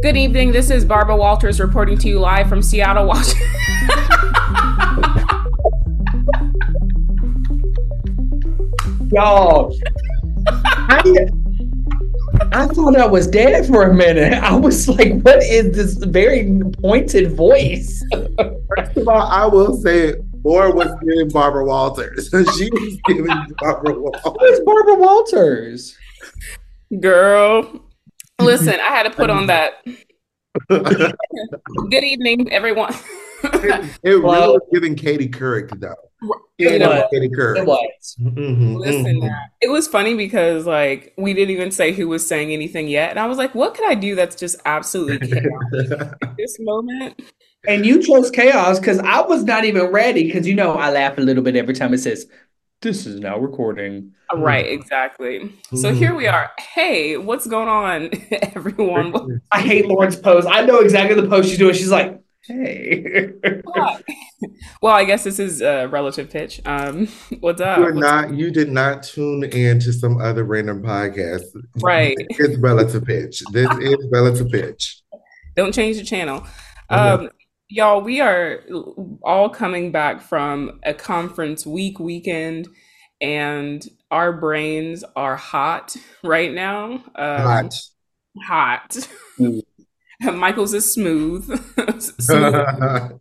Good evening. This is Barbara Walters reporting to you live from Seattle, Washington. Y'all, I, I thought I was dead for a minute. I was like, what is this very pointed voice? First of all, I will say, or was giving Barbara Walters. she was giving Barbara Walters. Who's Barbara Walters? Girl, listen, I had to put on that. Good evening, everyone. it, it really was giving Katie Couric, though. You It know, was Katie Couric. It was. Mhm, Listen, mhm. it was funny because like we didn't even say who was saying anything yet, and I was like, "What could I do that's just absolutely chaos at this moment?" And you chose chaos because I was not even ready because you know I laugh a little bit every time it says, This is now recording. Right, exactly. So Mhm. here we are. Hey, what's going on, everyone? I hate Lauren's pose. I know exactly the pose she's doing. She's like, Hey. well, I guess this is a relative pitch. Um, what's up? You, are What's- not, you did not tune in to some other random podcast. Right. It's relative pitch. This is relative pitch. Don't change the channel. Um, y'all, we are all coming back from a conference week weekend, and our brains are hot right now. Um, Hot. Hot. Smooth. Michael's is smooth. smooth.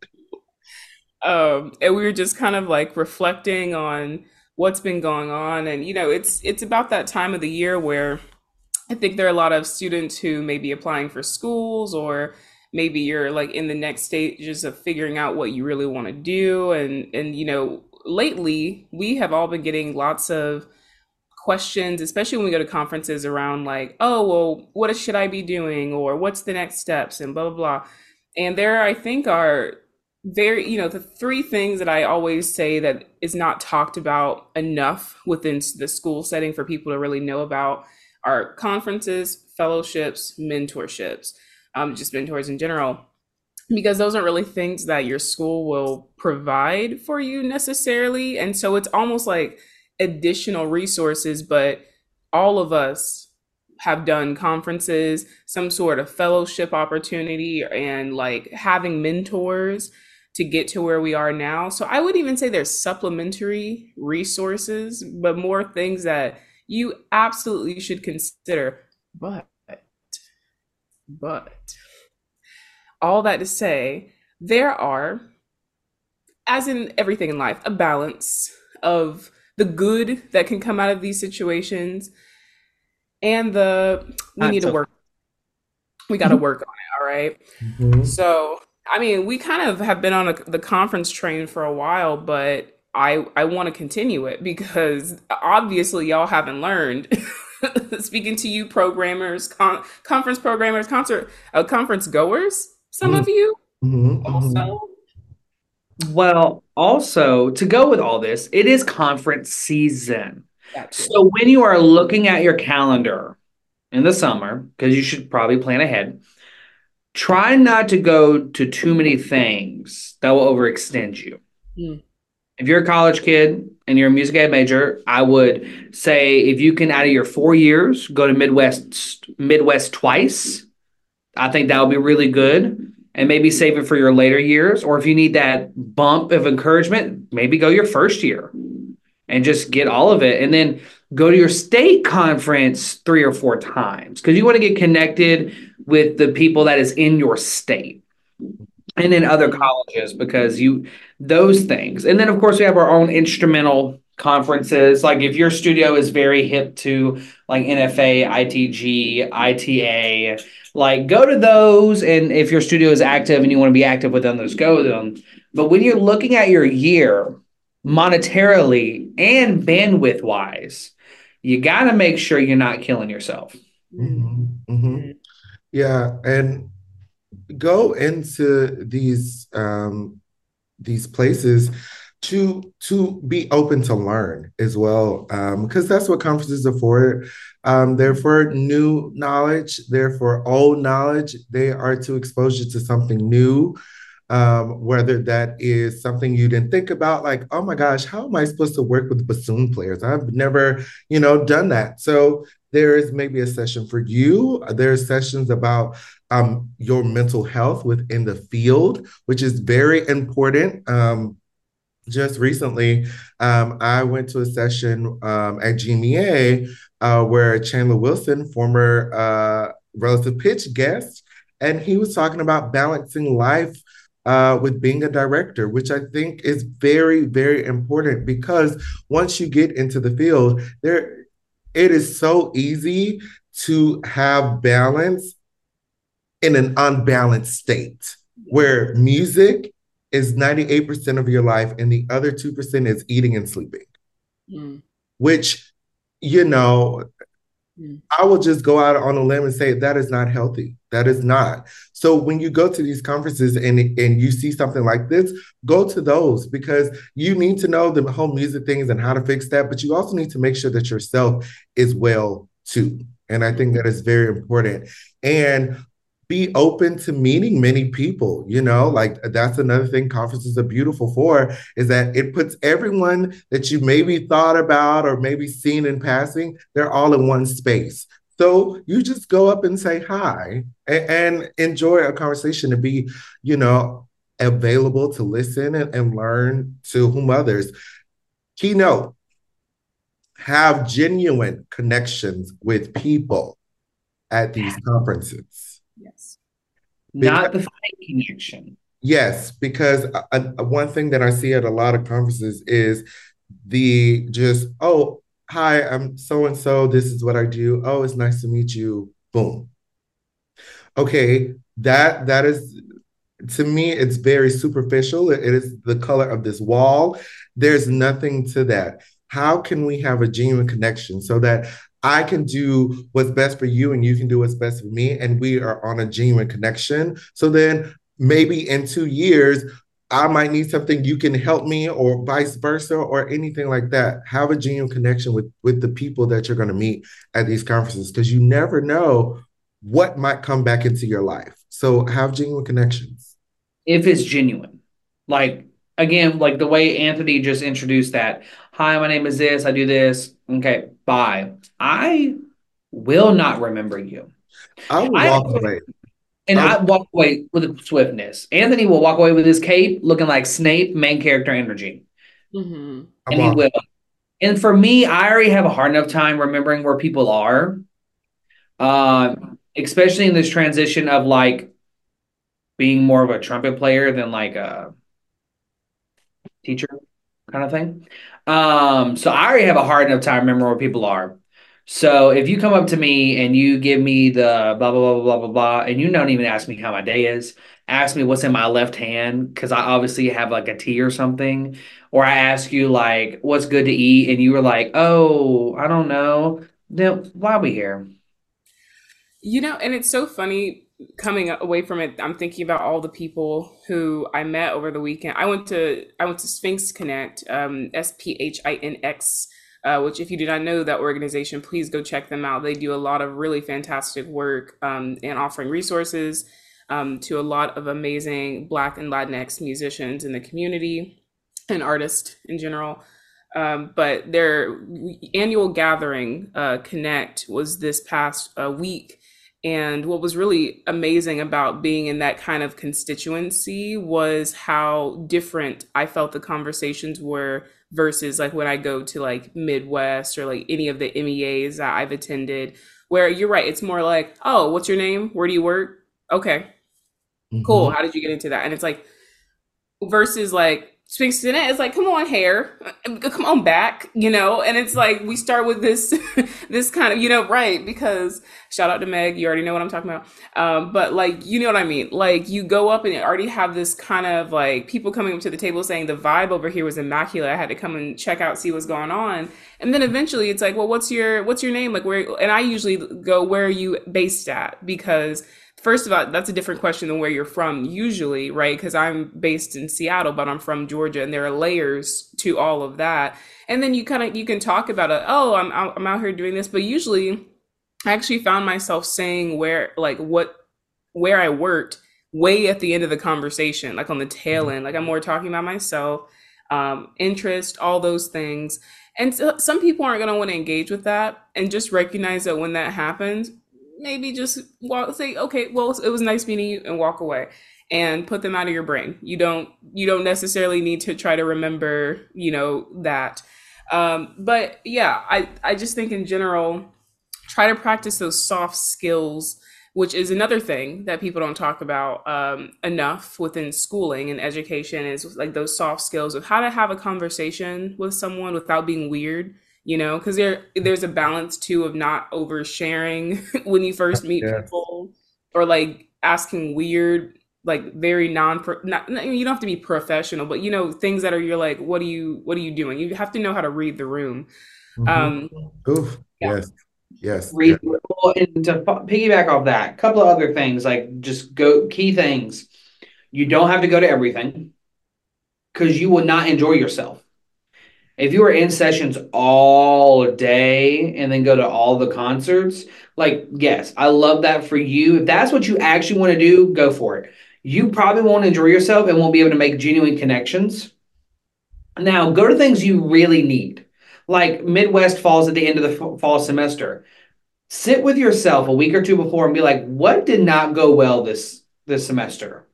um, and we were just kind of like reflecting on what's been going on and you know it's it's about that time of the year where i think there are a lot of students who may be applying for schools or maybe you're like in the next stages of figuring out what you really want to do and and you know lately we have all been getting lots of questions especially when we go to conferences around like oh well what should i be doing? or what's the next steps? and blah blah blah. And there i think are very you know the three things that i always say that is not talked about enough within the school setting for people to really know about are conferences fellowships mentorships um, just mentors in general because those aren't really things that your school will provide for you necessarily and so it's almost like additional resources but all of us have done conferences some sort of fellowship opportunity and like having mentors to get to where we are now. So I would even say there's supplementary resources, but more things that you absolutely should consider. But, but, all that to say, there are, as in everything in life, a balance of the good that can come out of these situations and the we need to work. We got to work on it. All right. Mhm. So, I mean, we kind of have been on a, the conference train for a while, but I I want to continue it because obviously y'all haven't learned. Speaking to you, programmers, con- conference programmers, concert uh, conference goers, some of you Mhm, mhm. also. Well, also to go with all this, it is conference season. Gotcha. So when you are looking at your calendar in the summer, because you should probably plan ahead, try not to go to too many things that will overextend you. Hmm. If you're a college kid and you're a music ed major, I would say if you can out of your four years go to Midwest Midwest twice, I think that would be really good. And maybe save it for your later years. Or if you need that bump of encouragement, maybe go your first year and just get all of it. And then go to your state conference three or four times because you want to get connected with the people that is in your state and in other colleges because you those things. And then of course we have our own instrumental conferences. Like if your studio is very hip to like NFA, ITG, ITA, like go to those and if your studio is active and you want to be active with them, those go to them. But when you're looking at your year monetarily and bandwidth wise, you got to make sure you're not killing yourself. Mhm, mhm. Yeah, and go into these um these places to to be open to learn as well um because that's what conferences are for. Um they're for new knowledge they're for old knowledge. They are to expose you to something new um whether that is something you didn't think about like oh my gosh how am i supposed to work with bassoon players? I've never you know done that. So there is maybe a session for you. There's sessions about um, your mental health within the field, which is very important. Um, just recently, um, I went to a session um, at GMEA uh, where Chandler Wilson, former uh, relative pitch guest, and he was talking about balancing life uh, with being a director, which I think is very, very important because once you get into the field, there it is so easy to have balance in an unbalanced state where music is 98% of your life and the other 2% is eating and sleeping. Mm. Which, you know, mm. I will just go out on a limb and say that is not healthy. That is not. So when you go to these conferences and and you see something like this, go to those because you need to know the whole music things and how to fix that, but you also need to make sure that yourself is well too. And I think that is very important. And be open to meeting many people you know? Like that's another thing conferences are beautiful for is that it puts everyone that you maybe thought about or maybe seen in passing they're all in one space. So you just go up and say hi and, and enjoy a conversation and be you know available to listen and, and learn to whom others. Keynote. Have genuine connections with people at these conferences not the fake connection. Yes, because uh, uh, one thing that I see at a lot of conferences is the just, oh, hi, I'm so and so. This is what I do. Oh, it's nice to meet you. Boom. Okay, that that is to me, it's very superficial. It is the color of this wall. There's nothing to that. How can we have a genuine connection so that I can do what's best for you and you can do what's best for me. And we are on a genuine connection. So then maybe in two years, I might need something you can help me or vice versa or anything like that. Have a genuine connection with, with the people that you're going to meet at these conferences because you never know what might come back into your life. So have genuine connections. If it's genuine. Like again, like the way Anthony just introduced that. Hi, my name is this. I do this. Okay, bye. I will not remember you. I will walk I, away. And I, I walk away with a swiftness. Anthony will walk away with his cape looking like Snape, main character energy. Mm-hmm. And he will. And for me, I already have a hard enough time remembering where people are. Um, especially in this transition of like being more of a trumpet player than like a teacher kind of thing. Um, so I already have a hard enough time remembering where people are. So if you come up to me and you give me the blah blah blah blah blah blah, and you don't even ask me how my day is, ask me what's in my left hand because I obviously have like a tea or something, or I ask you like what's good to eat, and you were like, oh, I don't know. Then why are we here? You know, and it's so funny coming away from it, I'm thinking about all the people who I met over the weekend. I went to I went to Sphinx Connect, um, S P H I N X, uh, which if you do not know that organization, please go check them out. They do a lot of really fantastic work um, and offering resources um, to a lot of amazing Black and Latinx musicians in the community and artists in general. Um, but their annual gathering, uh, Connect, was this past uh, week and what was really amazing about being in that kind of constituency was how different I felt the conversations were versus like when I go to like Midwest or like any of the MEAs that I've attended, where you're right, it's more like, oh, what's your name? Where do you work? Okay, mm-hmm. cool. How did you get into that? And it's like, versus like, Sphinx. It's like, come on, hair, come on back, you know. And it's like we start with this, this kind of, you know, right? Because shout out to Meg, you already know what I'm talking about. Um, but like, you know what I mean? Like, you go up and you already have this kind of like people coming up to the table saying the vibe over here was immaculate. I had to come and check out, see what's going on, and then eventually it's like, well, what's your what's your name? Like, where? And I usually go, where are you based at? Because first of all, that's a different question than where you're from usually, right? Because I'm based in Seattle, but I'm from Georgia, and there are layers to all of that. And then you kind of you can talk about it. Oh, I'm I'm out here doing this, but usually, I actually found myself saying where like what where I worked way at the end of the conversation, like on the tail end. Like I'm more talking about myself, um, interest, all those things. And so, some people aren't going to want to engage with that, and just recognize that when that happens, maybe just walk, say, okay, well, it was nice meeting you, and walk away, and put them out of your brain. You don't you don't necessarily need to try to remember, you know, that. Um, but yeah, I I just think in general, try to practice those soft skills which is another thing that people don't talk about um, enough within schooling and education is like those soft skills of how to have a conversation with someone without being weird you know because there there's a balance too of not oversharing when you first meet yeah. people or like asking weird like very non not you don't have to be professional but you know things that are you're like what are you what are you doing you have to know how to read the room mm-hmm. um Oof. Yeah. yes Yes. Read well, and to piggyback off that, a couple of other things like just go key things. You don't have to go to everything because you will not enjoy yourself. If you are in sessions all day and then go to all the concerts, like, yes, I love that for you. If that's what you actually want to do, go for it. You probably won't enjoy yourself and won't be able to make genuine connections. Now, go to things you really need like Midwest falls at the end of the fall semester. Sit with yourself a week or two before and be like, what did not go well this this semester?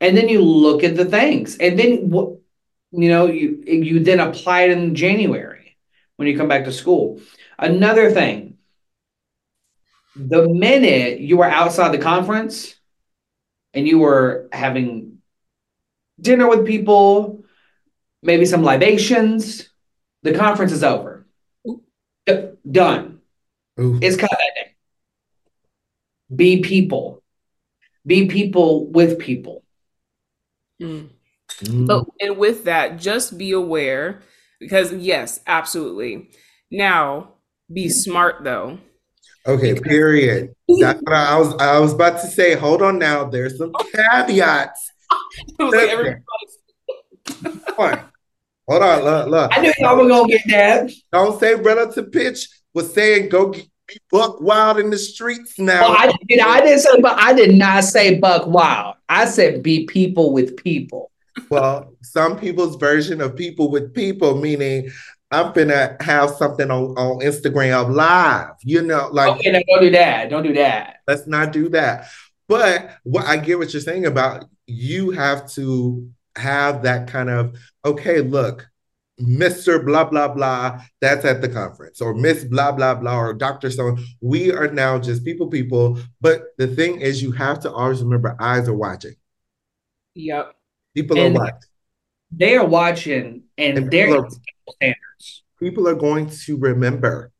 And then you look at the things, and then what you know, you you then apply it in January when you come back to school. Another thing, the minute you are outside the conference and you were having dinner with people, maybe some libations, the conference is over. Done. Ooh. It's cut that day. Be people. Be people with people. Mm. Mm. But and with that, just be aware because yes, absolutely. Now, be smart though. Okay, period. That's what I was I was about to say. Hold on now. There's some caveats. like Hold on, look, look. I knew y'all were gonna get that. Don't say relative pitch was saying go be buck wild in the streets now. Well, I, did, I didn't say, but I did not say buck wild. I said be people with people. Well, some people's version of people with people, meaning I'm gonna have something on, on Instagram live, you know, like okay, no, don't do that. Don't do that. Let's not do that. But what I get what you're saying about you have to have that kind of, okay, look, Mr. blah, blah, blah, that's at the conference, or Miss blah, blah, blah, or Dr. So we are now just people, people. But the thing is, you have to always remember eyes are watching. Yep. People and are watching. They are watching, and, and they're are, standards. People are going to remember.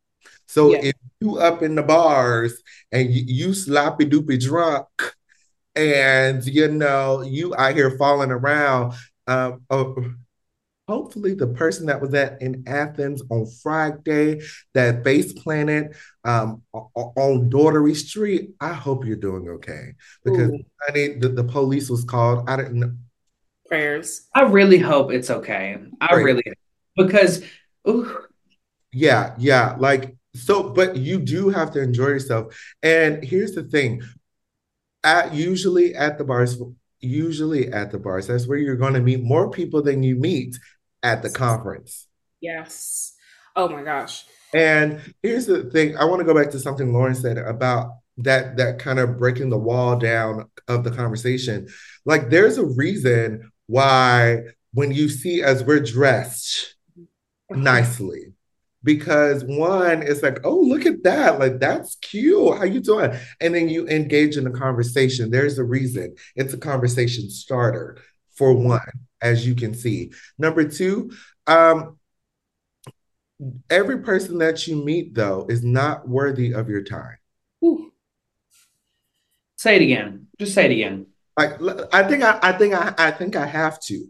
So yeah. if you up in the bars and you, you sloppy doopy drunk, and you know you out here falling around. Um, oh, hopefully, the person that was at in Athens on Friday that face planted um, on Dougherty Street. I hope you're doing okay because Ooh. I mean the, the police was called. I didn't. Know. Prayers. I really hope it's okay. I Prayers. really because. Ooh. Yeah, yeah, like so, but you do have to enjoy yourself. And here's the thing at usually at the bars, usually at the bars, that's where you're going to meet more people than you meet at the conference. Yes. Oh my gosh. And here's the thing I want to go back to something Lauren said about that that kind of breaking the wall down of the conversation. Like there's a reason why when you see as we're dressed nicely, because one is like, oh, look at that. Like, that's cute. How you doing? And then you engage in a conversation. There's a reason. It's a conversation starter for one, as you can see. Number two, um, every person that you meet, though, is not worthy of your time. Ooh. Say it again. Just say it again. Like I think I, I think I, I think I have to.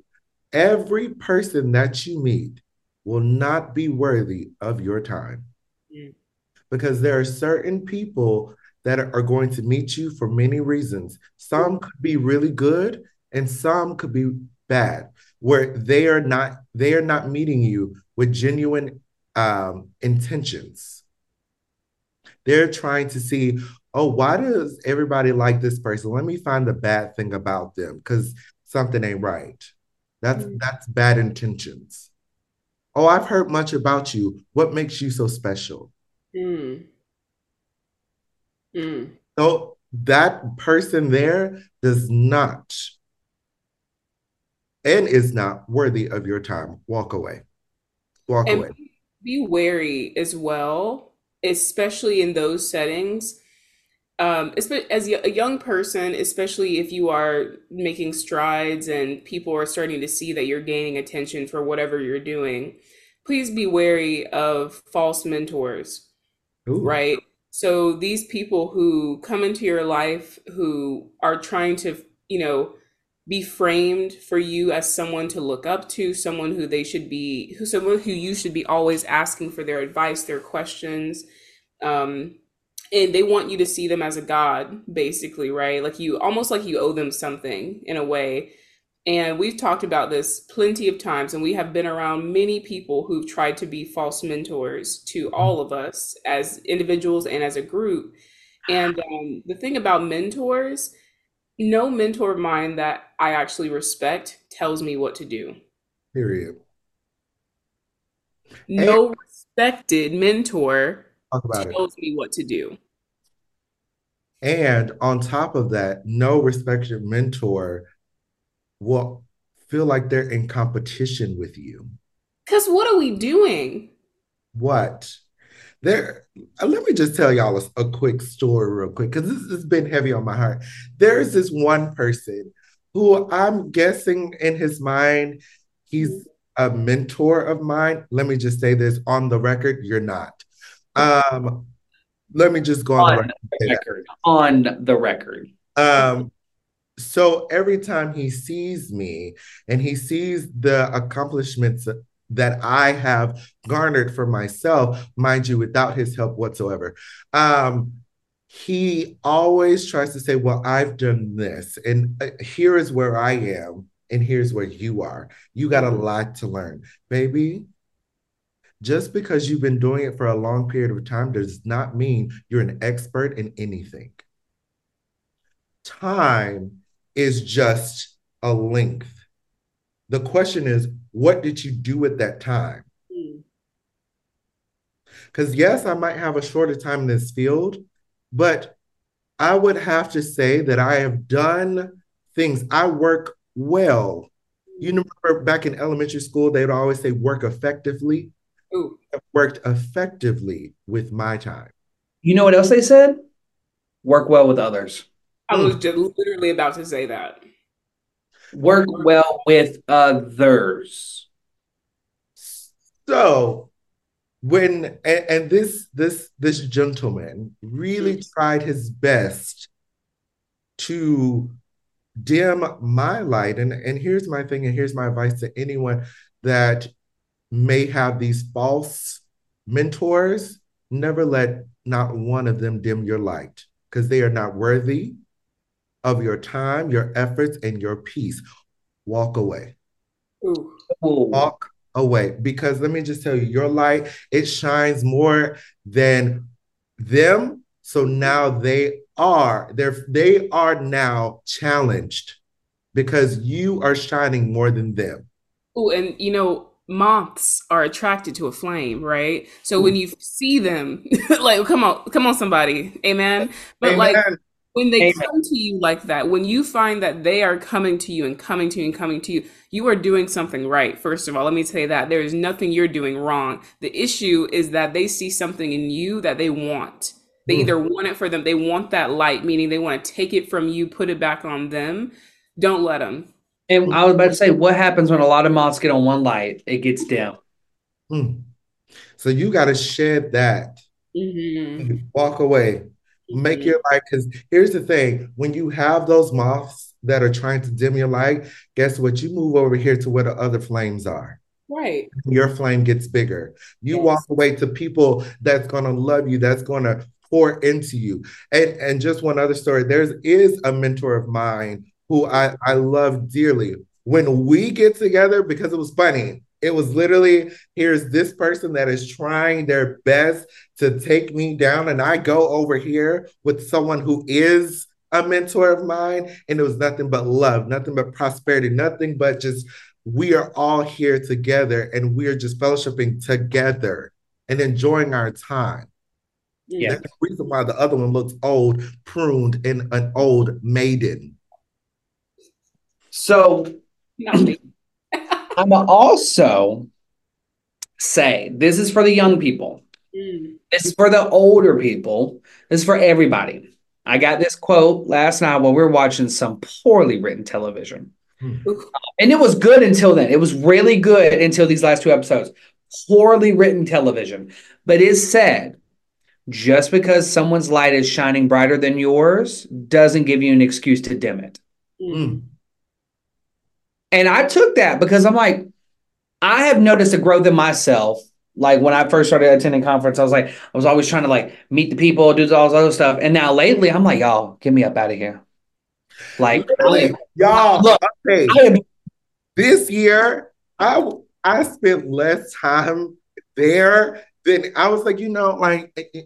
Every person that you meet will not be worthy of your time. Mm. Because there are certain people that are going to meet you for many reasons. Some could be really good and some could be bad, where they are not they are not meeting you with genuine um, intentions. They're trying to see, oh, why does everybody like this person? Let me find the bad thing about them because something ain't right. That's mm. that's bad intentions. Oh, I've heard much about you. What makes you so special? Mm. Mm. So that person there does not and is not worthy of your time. Walk away. Walk And away. be wary as well, especially in those settings. Um, as a young person, especially if you are making strides and people are starting to see that you're gaining attention for whatever you're doing, please be wary of false mentors, Ooh, right? So these people who come into your life who are trying to, you know, be framed for you as someone to look up to, someone who they should be, who someone who you should be always asking for their advice, their questions. Um, and they want you to see them as a god, basically, right? Like you almost like you owe them something in a way. And we've talked about this plenty of times, and we have been around many people who've tried to be false mentors to all of us as individuals and as a group. And um, the thing about mentors, no mentor of mine that I actually respect tells me what to do. period. And No respected mentor talk about it. tells me what to do. And on top of that, no respected mentor will feel like they're in competition with you. Because what are we doing? What? There, uh, let me just tell y'all a, a quick story, real quick, because this has been heavy on my heart. There's this one person who I'm guessing in his mind, he's a mentor of mine. Let me just say this on the record, you're not. Um, let me just go on the On record the record. On the record. Um, so every time he sees me and he sees the accomplishments that I have garnered for myself, mind you, without his help whatsoever, um, he always tries to say, Well, I've done this, and uh, here is where I am, and here's where you are. You got a lot to learn, baby. Just because you've been doing it for a long period of time does not mean you're an expert in anything. Time is just a length. The question is, what did you do with that time? Hmm. Because, yes, I might have a shorter time in this field, but I would have to say that I have done things. I work well. You hmm. remember back in elementary school, they would always say work effectively. Ooh, I've worked effectively with my time. You know what else they said? Work well with others. I was Mm. just literally about to say that. Work well with others. So when and, and this this this gentleman really tried his best to dim my light. And and here's my thing, and here's my advice to anyone that may have these false mentors. Never let not one of them dim your light because they are not worthy of your time, your efforts, and your peace. Walk away. Ooh. Walk away. Because let me just tell you, your light, it shines more than them. So now they are, they're they are now challenged because you are shining more than them. Oh, and you know, moths are attracted to a flame, right? So when you see them, like, come on, come on, somebody, amen. But like when they Amen. come to you like that, when you find that they are coming to you and coming to you and coming to you, you are doing something right. First of all, let me say that there is nothing you're doing wrong. The issue is that they see something in you that they want. They Mm. either want it for them, they want that light, meaning they want to take it from you, put it back on them. Don't let them. And I was about to say, what happens when a lot of moths get on one light? It gets dim. Mm. So you got to shed that. hmm Walk away. Make your light. Because here's the thing when you have those moths that are trying to dim your light, guess what? You move over here to where the other flames are. Right. Your flame gets bigger. You Yes. walk away to people that's going to love you, that's going to pour into you. And and just one other story. There's is a mentor of mine who I I love dearly. When we get together, because it was funny, it was literally here's this person that is trying their best to take me down, and I go over here with someone who is a mentor of mine, and it was nothing but love, nothing but prosperity, nothing but just we are all here together and we are just fellowshipping together and enjoying our time. Yeah. That's the reason why the other one looks old, pruned, and an old maiden. So I'm also say this is for the young people. Mm. This is for the older people. This is for everybody. I got this quote last night while we were watching some poorly written television. Oof. And it was good until then. It was really good until these last two episodes. Poorly written television. But it said just because someone's light is shining brighter than yours doesn't give you an excuse to dim it. Mm. And I took that because I'm like, I have noticed a growth in myself. Like when I first started attending conference, I was like, I was always trying to like meet the people, do all this other stuff. And now lately, I'm like, y'all, get me up out of here. Like, Really? am, Y'all, Look, okay. I am this year I I spent less time there than I was like, you know, like eh, eh,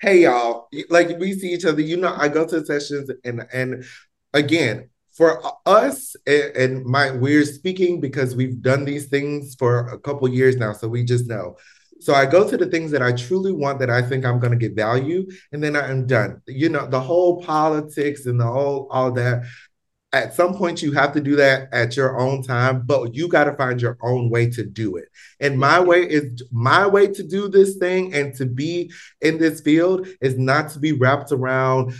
hey y'all, like we see each other, you know, I go to sessions and and again, for us and, and my we're speaking because we've done these things for a couple years now, so we just know. So I go to the things that I truly want that I think I'm going to get value, and then I'm done. You know, the whole politics and the whole all that at some point you have to do that at your own time but you got to find your own way to do it and my way is my way to do this thing and to be in this field is not to be wrapped around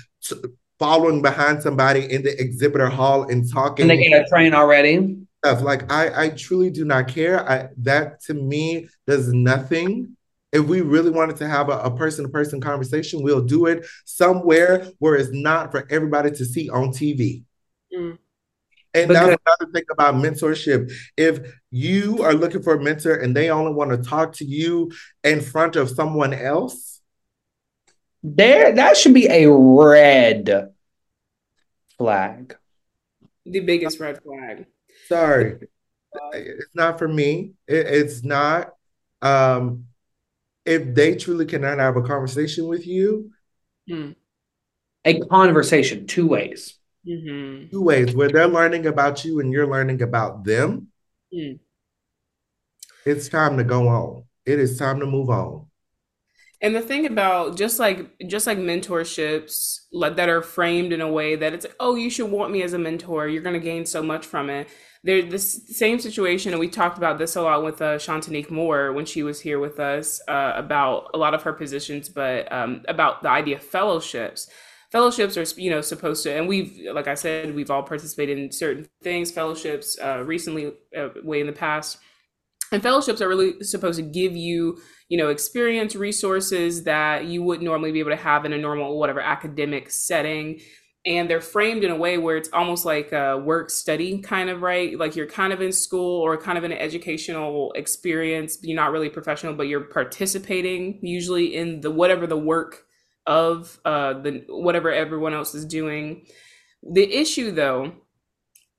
following behind somebody in the exhibitor hall and talking and they get a train already. stuff like i i truly do not care i that to me does nothing if we really wanted to have a, a person-to-person conversation we'll do it somewhere where it's not for everybody to see on tv Mm. and Because- that's another thing about mentorship. If you are looking for a mentor and they only want to talk to you in front of someone else, There, that should be a red flag. The biggest red flag. sorry, it's not for me. It- it's not. Um, if they truly cannot have a conversation with you, Mm. A conversation, two ways. hmm two ways where they're learning about you and you're learning about them, Mm. it's time to go on. It is time to move on. And the thing about just like just like mentorships like that are framed in a way that it's like, oh you should want me as a mentor you're going to gain so much from it. They're the same situation and we talked about this a lot with uh, Shantanique Moore when she was here with us uh, about a lot of her positions, but um, about the idea of fellowships. Fellowships are you know supposed to and we've like I said we've all participated in certain things fellowships uh, recently uh, way in the past and fellowships are really supposed to give you you know experience resources that you wouldn't normally be able to have in a normal whatever academic setting. And they're framed in a way where it's almost like a work study kind of right? Like you're kind of in school or kind of an educational experience you're not really professional but you're participating usually in the whatever the work of uh the whatever everyone else is doing. The issue though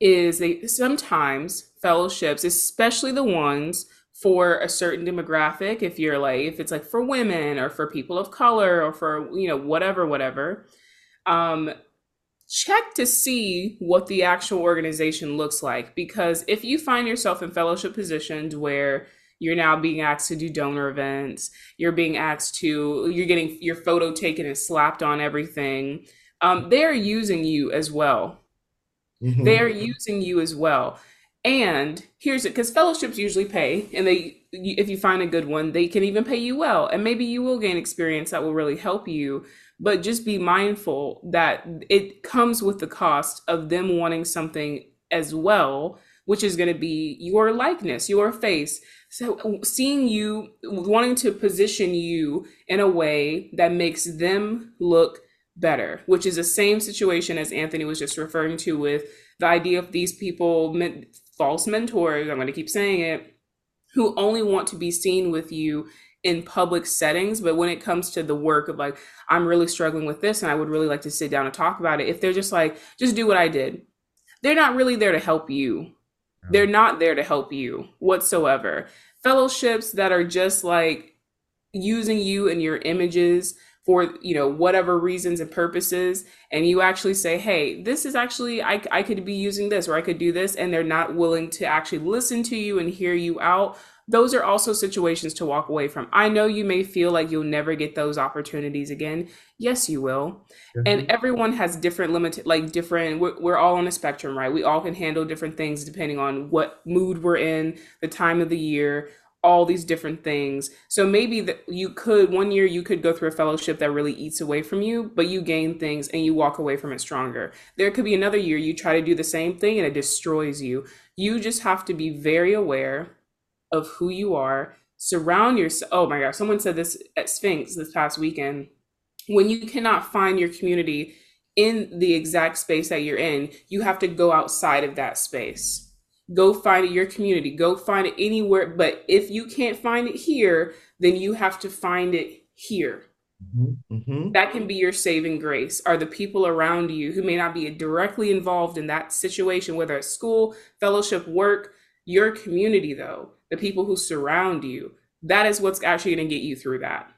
is they sometimes fellowships, especially the ones for a certain demographic, if you're like if it's like for women or for people of color or for you know whatever whatever, um, check to see what the actual organization looks like because if you find yourself in fellowship positions where you're now being asked to do donor events, you're being asked to you're getting your photo taken and slapped on everything. Um, they're using you as well Mhm. they're using you as well and here's it because fellowships usually pay and they if you find a good one they can even pay you well. And maybe you will gain experience that will really help you but just be mindful that it comes with the cost of them wanting something as well which is going to be your likeness your face. So seeing you wanting to position you in a way that makes them look better, which is the same situation as Anthony was just referring to with the idea of these people, false mentors, I'm going to keep saying it, who only want to be seen with you in public settings. But when it comes to the work of like, I'm really struggling with this and I would really like to sit down and talk about it, if they're just like, just do what I did, they're not really there to help you. They're not there to help you whatsoever. Fellowships that are just like using you and your images for you know whatever reasons and purposes and you actually say hey this is actually I, I could be using this or i could do this and they're not willing to actually listen to you and hear you out those are also situations to walk away from. I know you may feel like you'll never get those opportunities again. Yes, you will. Mm-hmm. And everyone has different limited, like different, we're, we're, all on a spectrum, right? We all can handle different things depending on what mood we're in, the time of the year, all these different things. So maybe that you could, one year you could go through a fellowship that really eats away from you, but you gain things and you walk away from it stronger. There could be another year you try to do the same thing and it destroys you. You just have to be very aware of who you are. Surround yourself. Oh my gosh, someone said this at Sphinx this past weekend. When you cannot find your community in the exact space that you're in, you have to go outside of that space. Go find it your community. Go find it anywhere. But if you can't find it here, then you have to find it here. Mm-hmm. mm-hmm. That can be your saving grace. Are the people around you who may not be directly involved in that situation, whether it's school, fellowship, work, your community, though, the people who surround you. That is what's actually going to get you through that.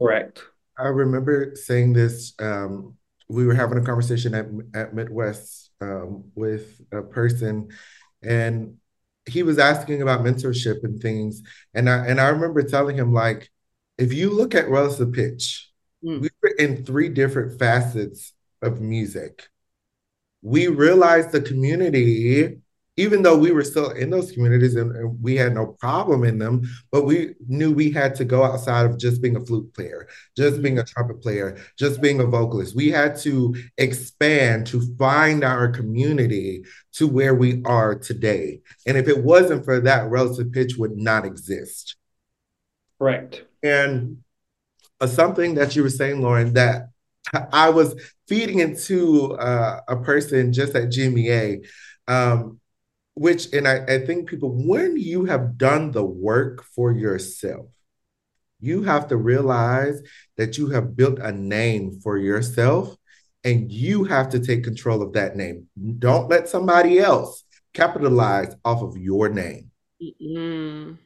Correct. I remember saying this. Um, we were having a conversation at, at Midwest um, with a person, and he was asking about mentorship and things. And I and I remember telling him like, if you look at relative pitch, mm. we were in three different facets of music. We realized the community even though we were still in those communities and, and, we had no problem in them, but we knew we had to go outside of just being a flute player, just being a trumpet player, just being a vocalist. We had to expand to find our community to where we are today. And if it wasn't for that, relative pitch would not exist. Correct. And uh, something that you were saying, Lauren, that I was feeding into uh, a person just at GMEA. Um, which and I, I think people when you have done the work for yourself you have to realize that you have built a name for yourself and you have to take control of that name. Don't let somebody else capitalize off of your name. Mm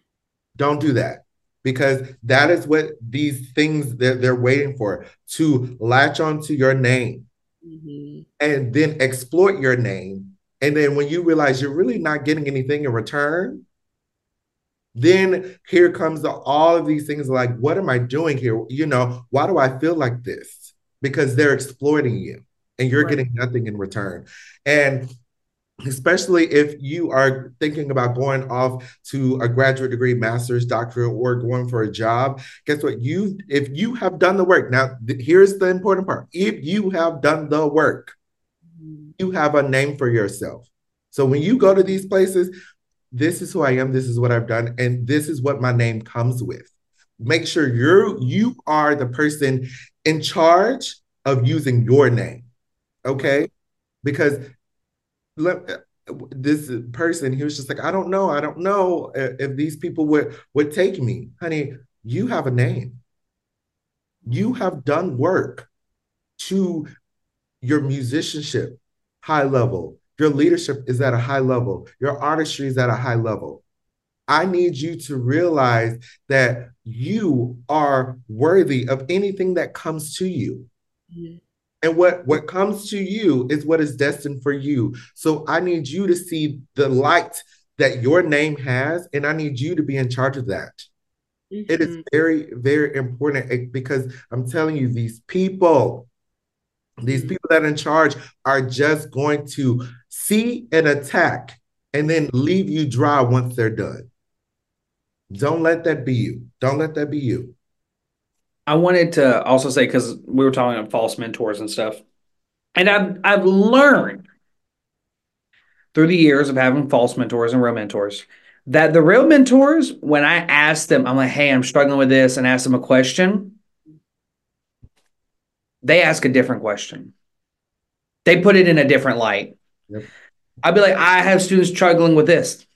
don't do that because that is what these things they're, they're waiting for to latch onto your name mm-hmm. and then exploit your name and then when you realize you're really not getting anything in return, then here comes the, all of these things like, what am I doing here? You know, why do I feel like this? Because they're exploiting you and you're right. getting nothing in return. And especially if you are thinking about going off to a graduate degree, master's, doctorate, or going for a job, guess what? You, if you have done the work, now th- here's the important part: if you have done the work, you have a name for yourself. So when you go to these places, this is who I am, this is what I've done, and this is what my name comes with. Make sure you're you are the person in charge of using your name. Okay? Because let, this person, he was just like, I don't know, I don't know if these people would would take me. Honey, you have a name. You have done work to your musicianship, high level. Your leadership is at a high level. Your artistry is at a high level. I need you to realize that you are worthy of anything that comes to you. Mm-hmm. And what, what comes to you is what is destined for you. So I need you to see the light that your name has, and I need you to be in charge of that. Mm-hmm. It is mm-hmm. very, very important eh, because I'm telling you, these people, these mm-hmm. people that are in charge are just going to see an attack and then leave you dry once they're done. Don't let that be you. Don't let that be you. I wanted to also say because we were talking about false mentors and stuff, and I've I've learned through the years of having false mentors and real mentors that the real mentors, when I ask them, I'm like, "Hey, I'm struggling with this," and ask them a question, they ask a different question. They put it in a different light. Yep. I'd be like, I have students struggling with this.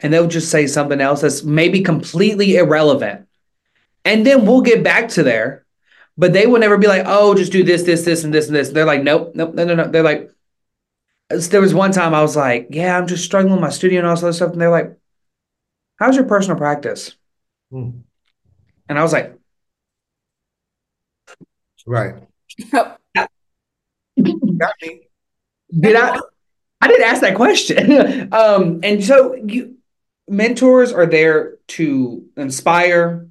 And they'll just say something else that's maybe completely irrelevant. And then we'll get back to there. But they will never be like, oh, just do this, this, this, and this, and this. They're like, nope, nope, no, no, no. They're like, there was one time I was like, yeah, I'm just struggling with my studio and all this other stuff. And they're like, how's your personal practice? Hmm. And I was like, Right. Got me. Did I? I didn't ask that question. um, and so you mentors are there to inspire,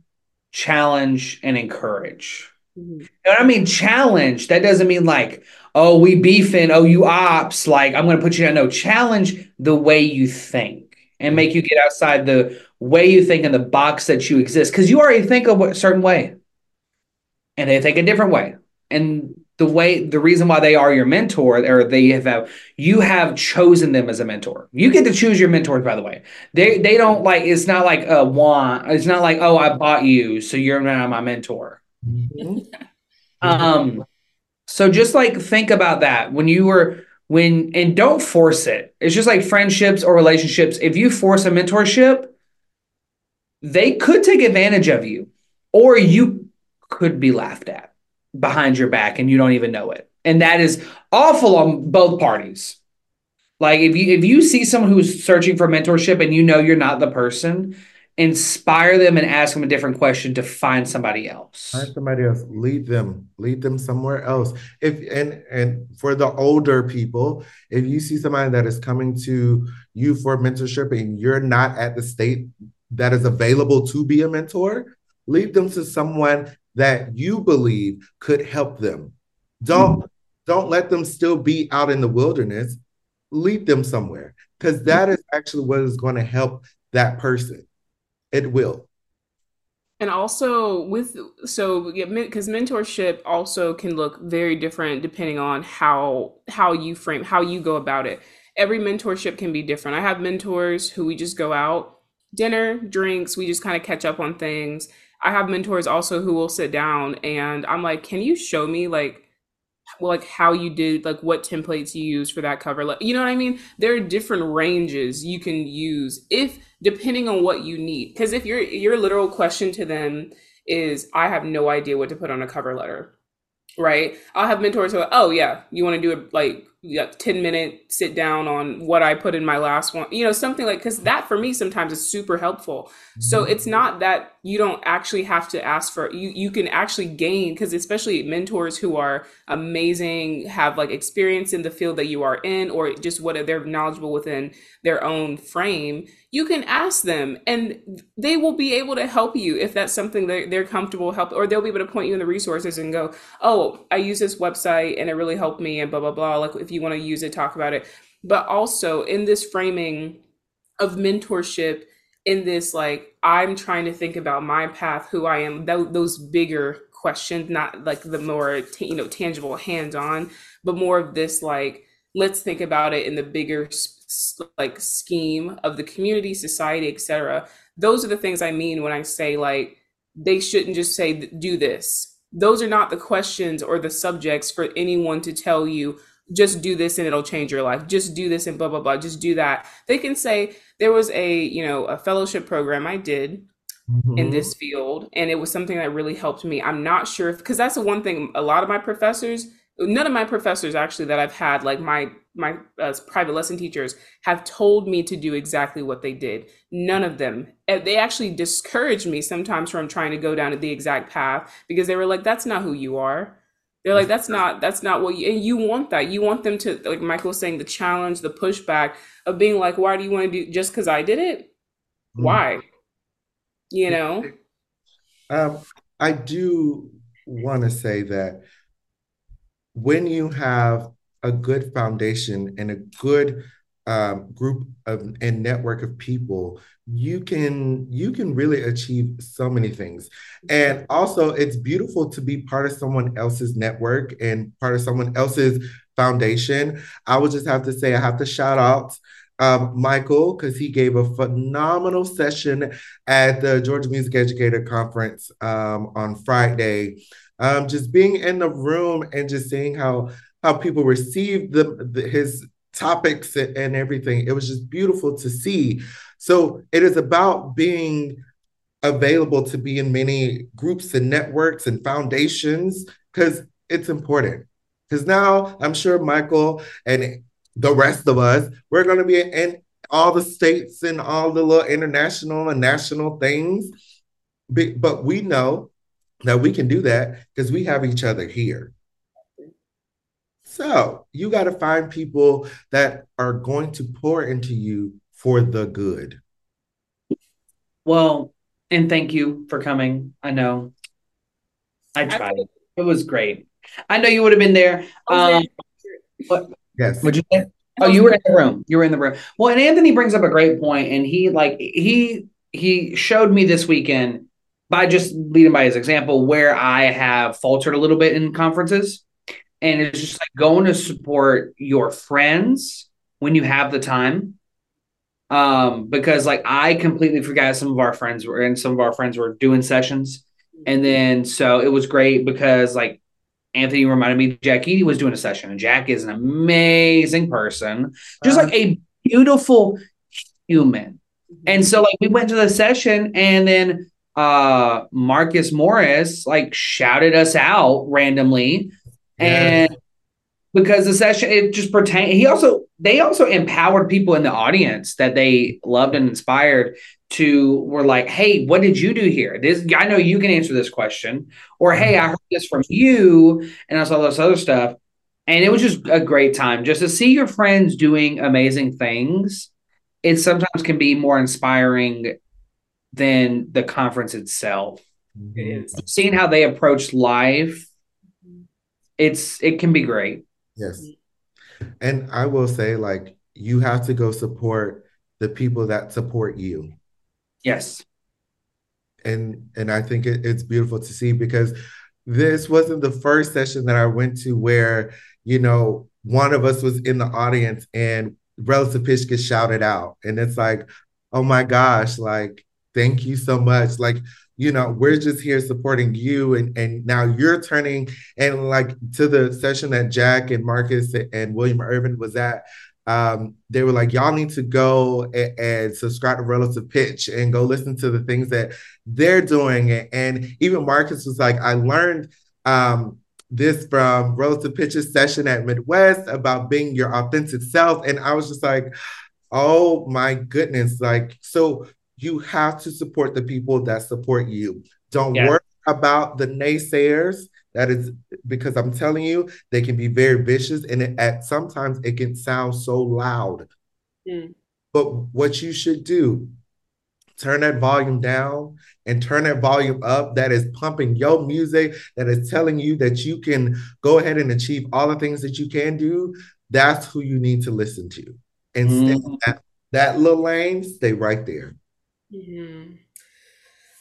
challenge, and encourage. Mm-hmm. And I mean challenge. That doesn't mean like, oh, we beefing, oh, you ops, like I'm gonna put you down. No, challenge the way you think and make you get outside the way you think in the box that you exist. Because you already think a certain way. And they think a different way. And the way the reason why they are your mentor or they have you have chosen them as a mentor. You get to choose your mentors by the way. They they don't like it's not like a want it's not like oh i bought you so you're now my mentor. Mm-hmm. um so just like think about that. When you were when and don't force it. It's just like friendships or relationships. If you force a mentorship they could take advantage of you. Or you could be laughed at behind your back and you don't even know it. And that is awful on both parties. Like if you if you see someone who's searching for mentorship and you know you're not the person, inspire them and ask them a different question to find somebody else. Find somebody else. Lead them. Lead them somewhere else. If and and for the older people, if you see somebody that is coming to you for mentorship and you're not at the state that is available to be a mentor, lead them to someone that you believe could help them. Don't mm-hmm. don't let them still be out in the wilderness. Lead them somewhere because that is actually what is going to help that person. It will. And also with so because mentorship also can look very different depending on how how you frame how you go about it. Every mentorship can be different. I have mentors who we just go out dinner, drinks, we just kind of catch up on things I have mentors also who will sit down and I'm like, can you show me like like how you did like what templates you use for that cover? Like you know what i mean? There are different ranges you can use if depending on what you need. Because if your your literal question to them is i have no idea what to put on a cover letter right? I'll have mentors who are, oh yeah you want to do it like yeah, 10 minute sit down on what I put in my last one, you know, something like, cause that for me sometimes is super helpful. Mm-hmm. So it's not that you don't actually have to ask for, you, you can actually gain, cause especially mentors who are amazing, have like experience in the field that you are in, or just what they're knowledgeable within their own frame, you can ask them and they will be able to help you if that's something that they're comfortable help, or they'll be able to point you in the resources and go, oh, I use this website and it really helped me and blah, blah, blah. Like if you want to use it, talk about it. But also in this framing of mentorship, in this, like, I'm trying to think about my path, who I am, th- those bigger questions, not like the more, t- you know, tangible hands on, but more of this, like, let's think about it in the bigger like scheme of the community society etc those are the things i mean when i say like they shouldn't just say do this. Those are not the questions or the subjects for anyone to tell you just do this and it'll change your life. Just do this and blah blah blah. Just do that. They can say there was a you know a fellowship program i did mm-hmm. in this field and it was something that really helped me. I'm not sure because that's the one thing a lot of my professors none of my professors actually that i've had like my my uh, private lesson teachers have told me to do exactly what they did none of them they actually discouraged me sometimes from trying to go down the exact path because they were like that's not who you are they're like, that's not that's not what you and you want that. You want them to like Michael was saying, the challenge, the pushback of being like, why do you want to do just because I did it? Mm. Why? You know? Um, I do want to say that when you have a good foundation and a good um, group of and network of people you can you can really achieve so many things. And also it's beautiful to be part of someone else's network and part of someone else's foundation. I would just have to say i have to shout out um, michael because he gave a phenomenal session at the georgia music educator conference um, on friday. Um, just being in the room and just seeing how how people received the, the his topics and everything. It was just beautiful to see. So it is about being available to be in many groups and networks and foundations because it's important. Because now I'm sure Michael and the rest of us, we're going to be in all the states and all the little international and national things. But we know that we can do that because we have each other here. So you got to find people that are going to pour into you for the good. Well, and thank you for coming. I know. I tried. It was great. I know you would have been there. Um, what? Yes. Would you say? Oh, you were in the room. You were in the room. Well, and Anthony brings up a great point, and he like he he showed me this weekend by just leading by his example where I have faltered a little bit in conferences, and it's just like going to support your friends when you have the time. Um, because like I completely forgot some of our friends were and some of our friends were doing sessions, and then so it was great because like Anthony reminded me Jack Eady was doing a session, and Jack is an amazing person, just like a beautiful human. And so like we went to the session, and then uh Marcus Morris like shouted us out randomly, and because the session it just pertained. He also they also empowered people in the audience that they loved and inspired to were like, hey, what did you do here? This I know you can answer this question, or hey, I mm-hmm. heard this from you, and I saw this other stuff. And it was just a great time just to see your friends doing amazing things. It sometimes can be more inspiring than the conference itself. It is. Seeing how they approach life, it's it can be great. Yes. And I will say, like, you have to go support the people that support you. Yes. And and I think it, it's beautiful to see because this wasn't the first session that I went to where, you know, one of us was in the audience and relative gets shouted out. And it's like, oh my gosh, like, thank you so much. Like, you know, we're just here supporting you. And, and now you're turning and like to the session that Jack and Marcus and William Irvin was at, um, they were like, y'all need to go and, and, subscribe to Relative Pitch and go listen to the things that they're doing. And even Marcus was like, I learned um, this from Relative Pitch's session at Midwest about being your authentic self. And I was just like, oh my goodness. Like, so you have to support the people that support you. Don't yeah. worry about the naysayers. That is because I'm telling you, they can be very vicious, and it, at sometimes it can sound so loud. Mm. But what you should do, turn that volume down and turn that volume up. That is pumping your music. That is telling you that you can go ahead and achieve all the things that you can do. That's who you need to listen to. And mm. that, that little lane, stay right there. Mm-hmm.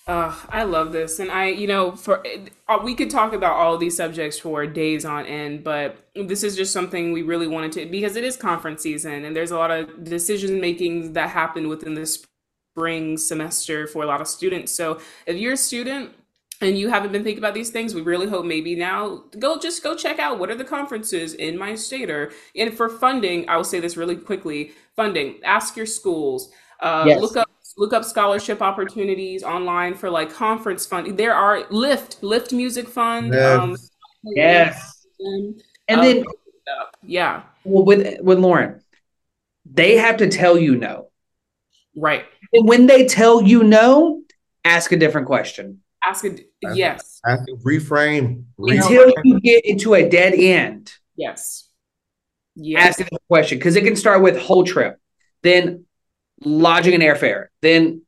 Uh, I love this, and I, you know, for uh, we could talk about all these subjects for days on end, but this is just something we really wanted to because it is conference season, and there's a lot of decision making that happen within the spring semester for a lot of students. So if you're a student and you haven't been thinking about these things, we really hope maybe now go just go check out what are the conferences in my state or and for funding, I will say this really quickly. Funding, ask your schools. Uh, yes. Look up look up scholarship opportunities online for like conference funding. There are Lift, Lift Music Fund. Yes. Um, yes. And, and then, yeah. Well, with with Lauren, they have to tell you no. Right. And when they tell you no, ask a different question. Ask a yes. Ask, reframe. Until you get into a dead end. Yes. Yes. Ask a question because it can start with whole trip, then lodging and airfare, then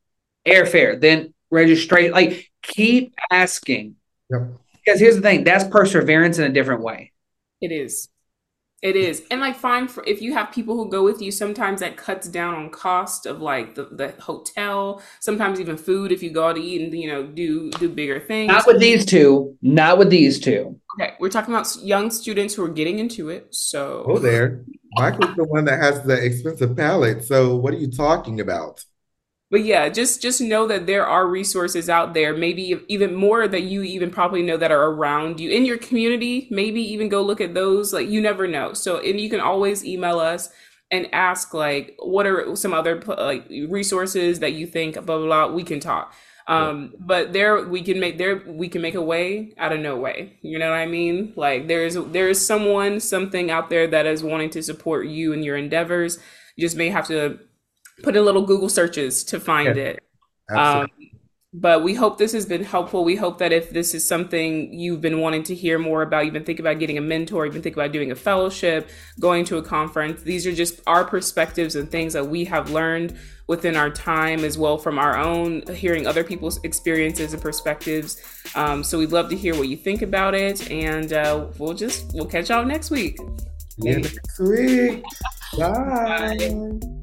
airfare, then registration. Like keep asking. Yep. Because here's the thing, that's perseverance in a different way. It is. It is. And like fine for if you have people who go with you, sometimes that cuts down on cost of like the, the hotel, sometimes even food if you go out to eat and you know do do bigger things. Not with these two. Not with these two. Okay. We're talking about young students who are getting into it. So Oh there. Michael's the one that has the expensive palate. So what are you talking about? But yeah, just just know that there are resources out there, maybe even more that you even probably know that are around you in your community. Maybe even go look at those. Like you never know. So and you can always email us and ask like what are some other like resources that you think blah blah blah. We can talk. Um, but there we can make there we can make a way out of no way. You know what I mean? Like there's there is someone, something out there that is wanting to support you in your endeavors. You just may have to put in little Google searches to find yeah. it. Um, But we hope this has been helpful. We hope that if this is something you've been wanting to hear more about, you've been thinking about getting a mentor, you've been thinking about doing a fellowship, going to a conference, these are just our perspectives and things that we have learned within our time as well from our own hearing other people's experiences and perspectives. Um, so we'd love to hear what you think about it, and uh, we'll just we'll catch y'all next week. Yeah, next week. Bye. Bye.